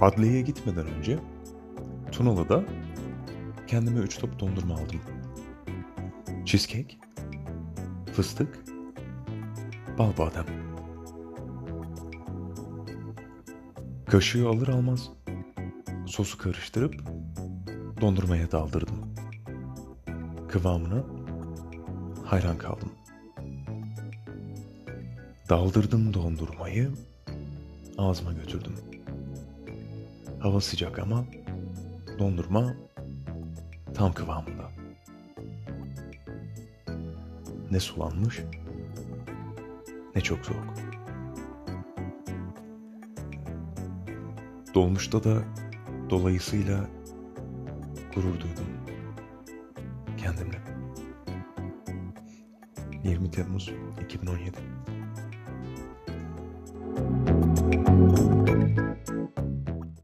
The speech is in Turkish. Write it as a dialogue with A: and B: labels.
A: Adliyeye gitmeden önce Tunalı'da kendime üç top dondurma aldım. Cheesecake, fıstık, bal badem. Kaşığı alır almaz sosu karıştırıp dondurmaya daldırdım. Kıvamına hayran kaldım. Daldırdım dondurmayı, ağzıma götürdüm. Hava sıcak ama dondurma tam kıvamında. Ne sulanmış ne çok soğuk. Dolmuşta da dolayısıyla gurur duydum kendimle. 20 Temmuz 2017